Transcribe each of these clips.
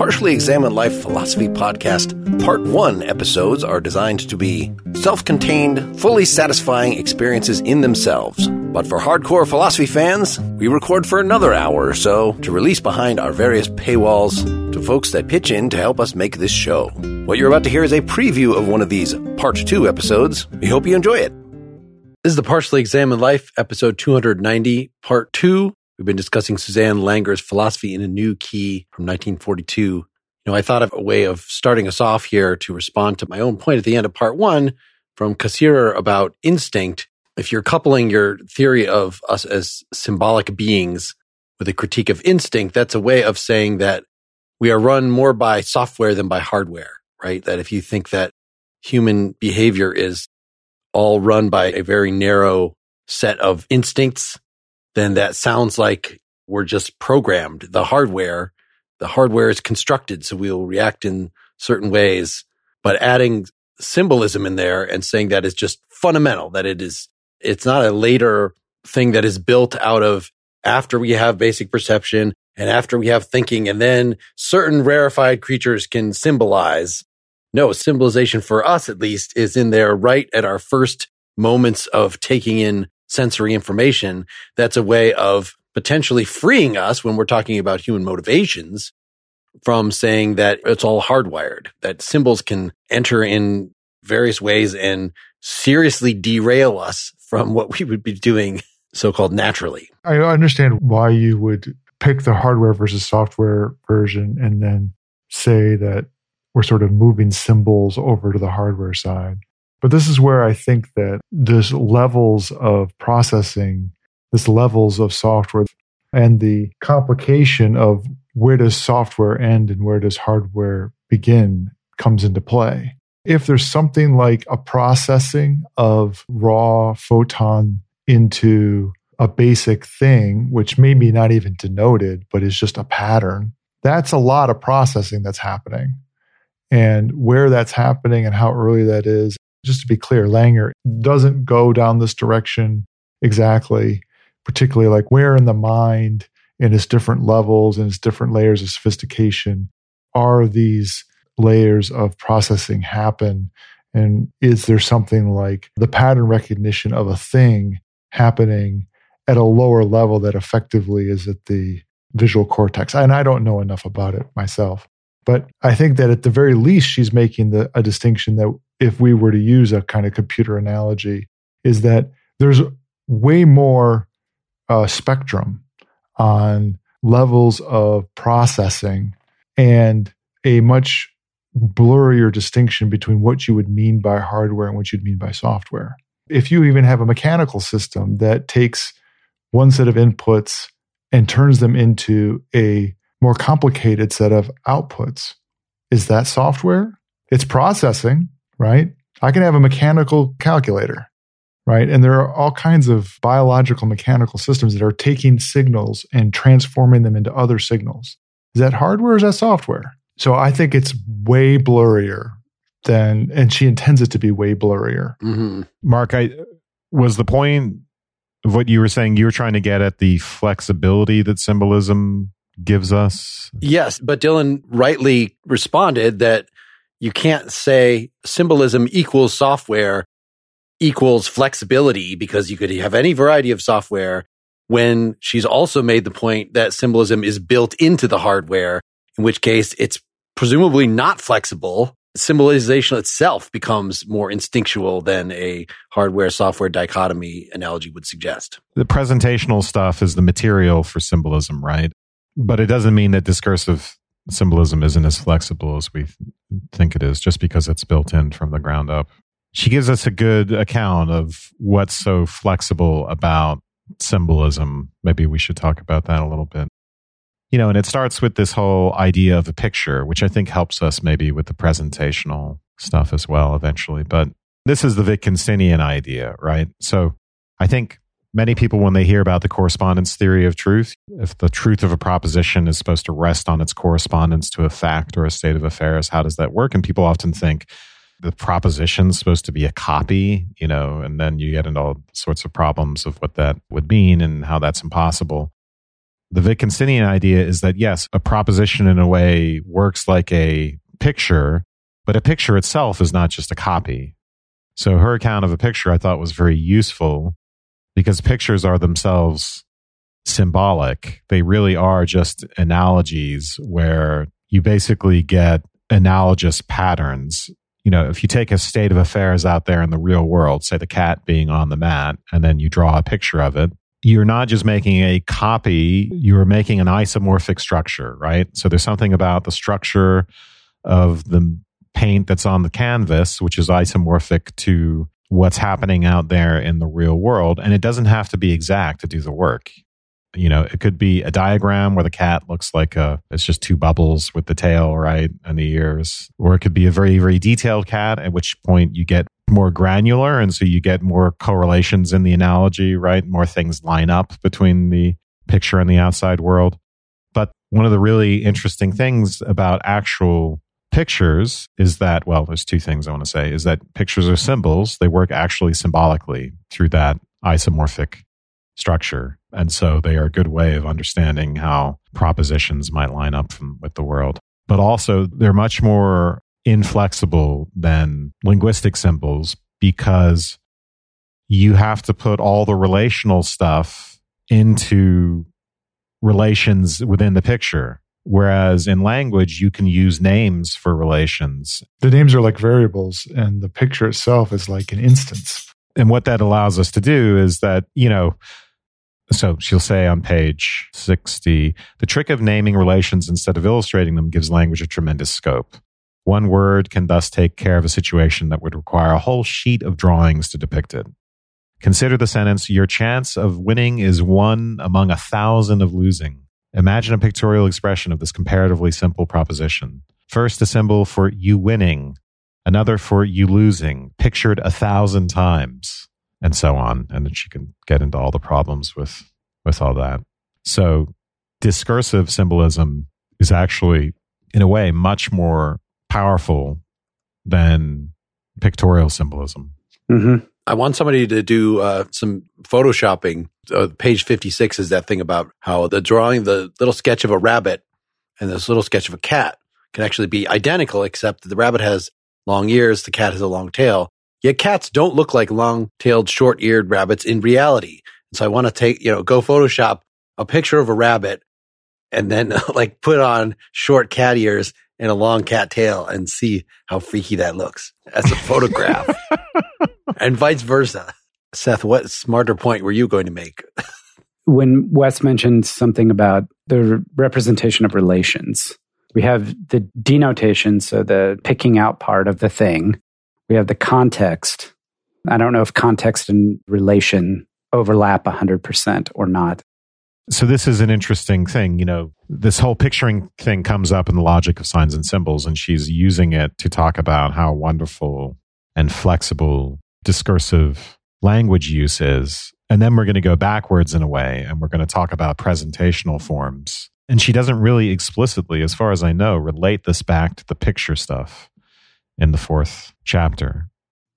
Partially Examined Life Philosophy Podcast Part 1 episodes are designed to be self contained, fully satisfying experiences in themselves. But for hardcore philosophy fans, we record for another hour or so to release behind our various paywalls to folks that pitch in to help us make this show. What you're about to hear is a preview of one of these Part 2 episodes. We hope you enjoy it. This is the Partially Examined Life, episode 290, part two. We've been discussing Susanne Langer's Philosophy in a New Key from 1942. You know, I thought of a way of starting us off here to respond to my own point at the end of part one from Cassirer about instinct. If you're coupling your theory of us as symbolic beings with a critique of instinct, that's a way of saying that we are run more by software than by hardware, right? That if you think that human behavior is all run by a very narrow set of instincts, then that sounds like we're just programmed. The hardware, the hardware is constructed so we will react in certain ways, but adding symbolism in there and saying that is just fundamental, that it is, it's not a later thing that is built out of after we have basic perception and after we have thinking and then certain rarefied creatures can symbolize no, symbolization for us at least is in there right at our first moments of taking in sensory information. That's a way of potentially freeing us when we're talking about human motivations from saying that it's all hardwired, that symbols can enter in various ways and seriously derail us from what we would be doing so called naturally. I understand why you would pick the hardware versus software version and then say that we're sort of moving symbols over to the hardware side. But this is where I think that this levels of processing, this levels of software and the complication of where does software end and where does hardware begin comes into play. If there's something like a processing of raw photon into a basic thing, which may be not even denoted, but is just a pattern, that's a lot of processing that's happening and where that's happening and how early that is. Just to be clear, Langer doesn't go down this direction exactly, particularly like where in the mind, in its different levels and its different layers of sophistication, are these layers of processing happen? And is there something like the pattern recognition of a thing happening at a lower level that effectively is at the visual cortex? And I don't know enough about it myself. But I think that at the very least, she's making the, a distinction that if we were to use a kind of computer analogy, is that there's way more uh, spectrum on levels of processing and a much blurrier distinction between what you would mean by hardware and what you'd mean by software. If you even have a mechanical system that takes one set of inputs and turns them into a more complicated set of outputs. Is that software? It's processing, right? I can have a mechanical calculator, right? And there are all kinds of biological mechanical systems that are taking signals and transforming them into other signals. Is that hardware or is that software? So I think it's way blurrier than, and she intends it to be way blurrier. Mm-hmm. Mark, I was the point of what you were saying. You were trying to get at the flexibility that symbolism gives us. Yes, but Dylan rightly responded that you can't say symbolism equals software equals flexibility because you could have any variety of software when she's also made the point that symbolism is built into the hardware, in which case it's presumably not flexible. Symbolization itself becomes more instinctual than a hardware software dichotomy analogy would suggest. The presentational stuff is the material for symbolism, right? But it doesn't mean that discursive symbolism isn't as flexible as we think it is just because it's built in from the ground up. She gives us a good account of what's so flexible about symbolism. Maybe we should talk about that a little bit. You know, and it starts with this whole idea of a picture, which I think helps us maybe with the presentational stuff as well eventually. But this is the Wittgensteinian idea, right? So I think Many people, when they hear about the correspondence theory of truth, if the truth of a proposition is supposed to rest on its correspondence to a fact or a state of affairs, how does that work? And people often think the proposition is supposed to be a copy, you know, and then you get into all sorts of problems of what that would mean and how that's impossible. The Wittgensteinian idea is that yes, a proposition in a way works like a picture, but a picture itself is not just a copy. So her account of a picture I thought was very useful because pictures are themselves symbolic. They really are just analogies where you basically get analogous patterns. You know, if you take a state of affairs out there in the real world, say the cat being on the mat, and then you draw a picture of it, you're not just making a copy, you're making an isomorphic structure, right? So there's something about the structure of the paint that's on the canvas, which is isomorphic to what's happening out there in the real world. And it doesn't have to be exact to do the work. You know, it could be a diagram where the cat looks like a, it's just two bubbles with the tail, right? And the ears. Or it could be a very, very detailed cat, at which point you get more granular. And so you get more correlations in the analogy, right? More things line up between the picture and the outside world. But one of the really interesting things about actual pictures is that, well, there's two things I want to say is that pictures are symbols. They work actually symbolically through that isomorphic structure. And so they are a good way of understanding how propositions might line up from, with the world. But also, they're much more inflexible than linguistic symbols because you have to put all the relational stuff into relations within the picture. Whereas in language, you can use names for relations. The names are like variables, and the picture itself is like an instance. And what that allows us to do is that, you know, so she'll say on page 60 the trick of naming relations instead of illustrating them gives language a tremendous scope. One word can thus take care of a situation that would require a whole sheet of drawings to depict it. Consider the sentence Your chance of winning is one among a thousand of losing. Imagine a pictorial expression of this comparatively simple proposition. First, a symbol for you winning, another for you losing, pictured a thousand times and so on. And then she can get into all the problems with, with all that. So discursive symbolism is actually, in a way, much more powerful than pictorial symbolism. Mm-hmm. I want somebody to do uh, some photoshopping. Uh, page 56 is that thing about how the drawing, the little sketch of a rabbit and this little sketch of a cat can actually be identical, except that the rabbit has long ears, the cat has a long tail. Yet cats don't look like long tailed, short eared rabbits in reality. And so I want to take, you know, go Photoshop a picture of a rabbit and then like put on short cat ears and a long cat tail and see how freaky that looks as a photograph and vice versa. Seth, what smarter point were you going to make? when Wes mentioned something about the representation of relations, we have the denotation, so the picking out part of the thing, we have the context. I don't know if context and relation overlap 100% or not. So this is an interesting thing, you know, this whole picturing thing comes up in the logic of signs and symbols and she's using it to talk about how wonderful and flexible discursive language use is. And then we're going to go backwards in a way and we're going to talk about presentational forms. And she doesn't really explicitly, as far as I know, relate this back to the picture stuff in the fourth chapter.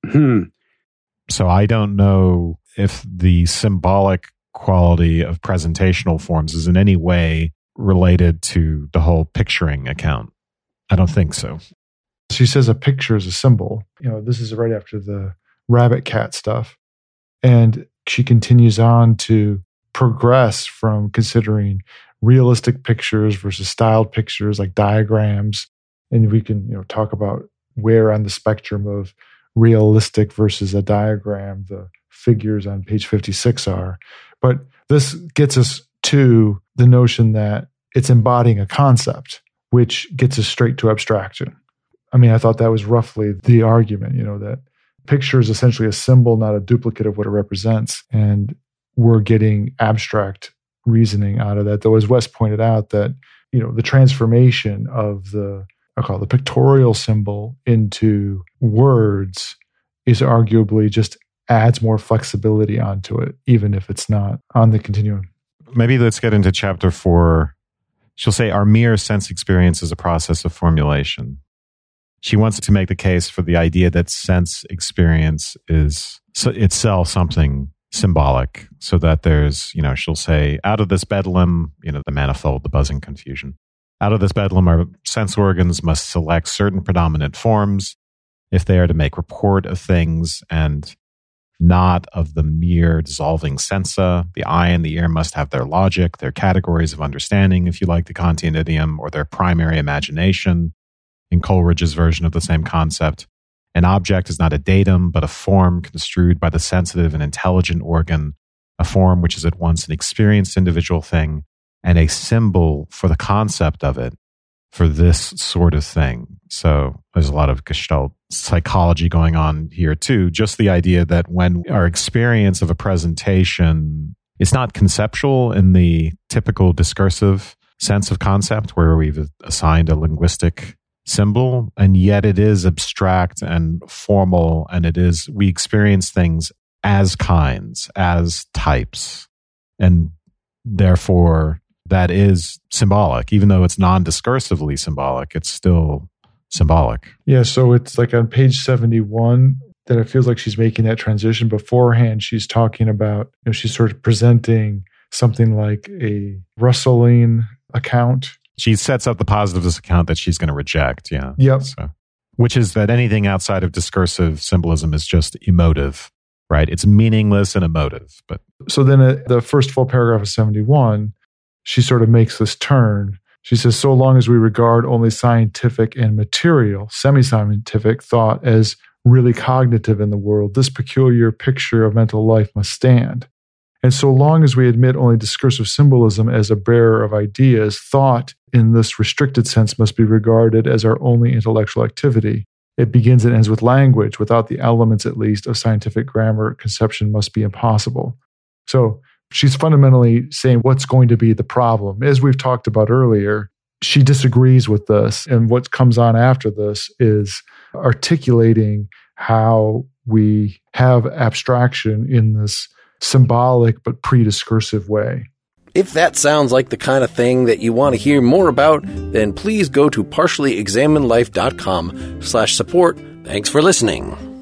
Hmm. So I don't know if the symbolic quality of presentational forms is in any way related to the whole picturing account. I don't think so. She says a picture is a symbol. You know, this is right after the rabbit cat stuff. And she continues on to progress from considering realistic pictures versus styled pictures like diagrams. And we can, you know, talk about where on the spectrum of realistic versus a diagram the figures on page 56 are. But this gets us to the notion that it's embodying a concept, which gets us straight to abstraction. I mean, I thought that was roughly the argument, you know, that picture is essentially a symbol, not a duplicate of what it represents. And we're getting abstract reasoning out of that. Though, as Wes pointed out, that, you know, the transformation of the I call it the pictorial symbol into words is arguably just adds more flexibility onto it, even if it's not on the continuum. Maybe let's get into chapter four. She'll say, Our mere sense experience is a process of formulation. She wants to make the case for the idea that sense experience is itself something symbolic so that there's, you know, she'll say, out of this bedlam, you know, the manifold, the buzzing confusion. Out of this bedlam, our sense organs must select certain predominant forms if they are to make report of things and not of the mere dissolving sensa. The eye and the ear must have their logic, their categories of understanding, if you like the Kantian idiom, or their primary imagination. In Coleridge's version of the same concept, an object is not a datum, but a form construed by the sensitive and intelligent organ, a form which is at once an experienced individual thing and a symbol for the concept of it for this sort of thing. So there's a lot of Gestalt psychology going on here too. Just the idea that when our experience of a presentation is not conceptual in the typical discursive sense of concept where we've assigned a linguistic symbol and yet it is abstract and formal and it is we experience things as kinds as types and therefore that is symbolic even though it's non-discursively symbolic it's still symbolic yeah so it's like on page 71 that it feels like she's making that transition beforehand she's talking about you know she's sort of presenting something like a Russellian account she sets up the positivist account that she's going to reject. Yeah. Yep. So, which is that anything outside of discursive symbolism is just emotive, right? It's meaningless and emotive. But so then uh, the first full paragraph of 71, she sort of makes this turn. She says, so long as we regard only scientific and material, semi scientific thought as really cognitive in the world, this peculiar picture of mental life must stand. And so long as we admit only discursive symbolism as a bearer of ideas, thought in this restricted sense must be regarded as our only intellectual activity. It begins and ends with language. Without the elements, at least, of scientific grammar, conception must be impossible. So she's fundamentally saying what's going to be the problem. As we've talked about earlier, she disagrees with this. And what comes on after this is articulating how we have abstraction in this symbolic but pre-discursive way. If that sounds like the kind of thing that you want to hear more about, then please go to partiallyexaminedlife.com slash support. Thanks for listening.